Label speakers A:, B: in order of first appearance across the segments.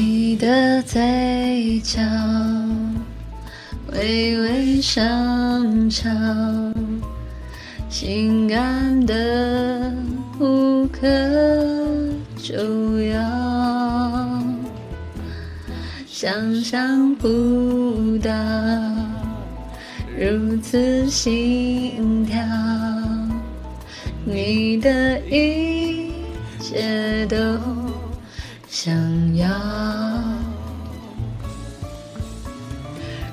A: 你的嘴角微微上翘，性感的无可救药，想象不到如此心跳，你的一切都。想要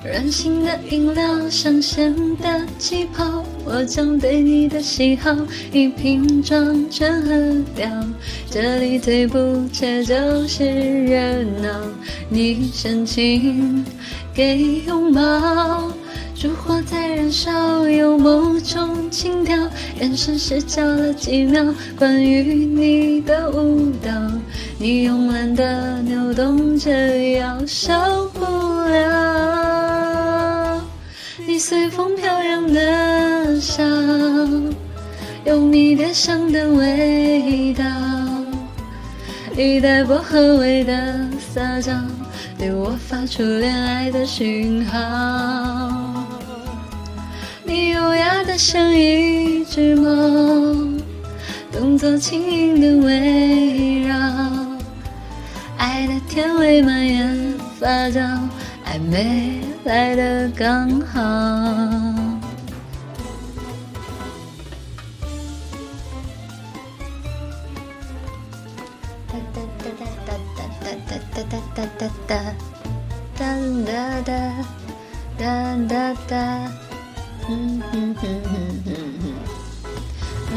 A: 软性的饮料，香咸的气泡，我将对你的喜好一瓶装全喝掉。这里最不缺就是热闹，你深情给拥抱。烛火在燃烧，有某种情调，眼神失焦了几秒。关于你的舞蹈，你慵懒的扭动着腰，受不了。你随风飘扬的笑，有迷迭香的味道，你带薄荷味的撒娇，对我发出恋爱的讯号。你优雅的像一只猫，动作轻盈的围绕，甜味蔓延发酵，还没来的刚好。哒哒哒哒哒哒哒哒哒哒哒，嗯哼哼哼哼哼。任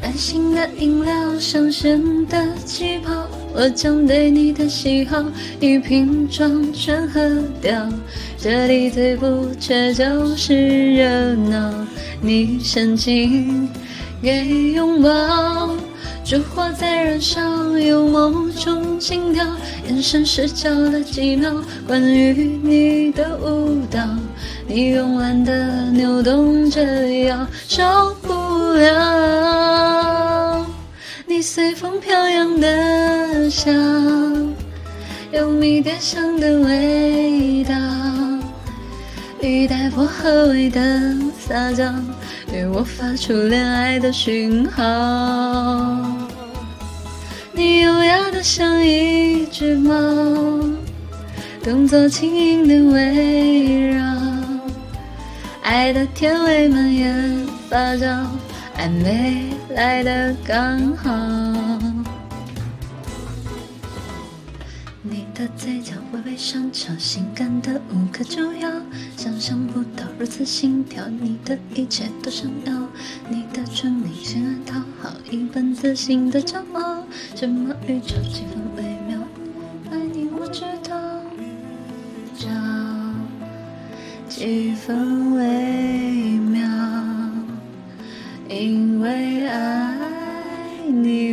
A: 任性的饮料，香醇的气泡。我将对你的喜好一瓶装全喝掉。这里最不缺就是热闹，你深情给拥抱，烛火在燃烧，有某种情调，眼神失焦了几秒，关于你的舞蹈。你慵懒的扭动着腰，受不了。随风飘扬的笑，有迷迭香的味道，你带薄荷味的撒娇，对我发出恋爱的讯号。你优雅的像一只猫，动作轻盈的围绕。爱的甜味蔓延发酵，暧昧来的刚好。你的嘴角微微上翘，性感的无可救药，想象不到如此心跳，你的一切都想要。你的唇明显爱讨好，一本自信的骄傲，什么宇宙几分微妙，爱你我知道。几分味。因为爱你。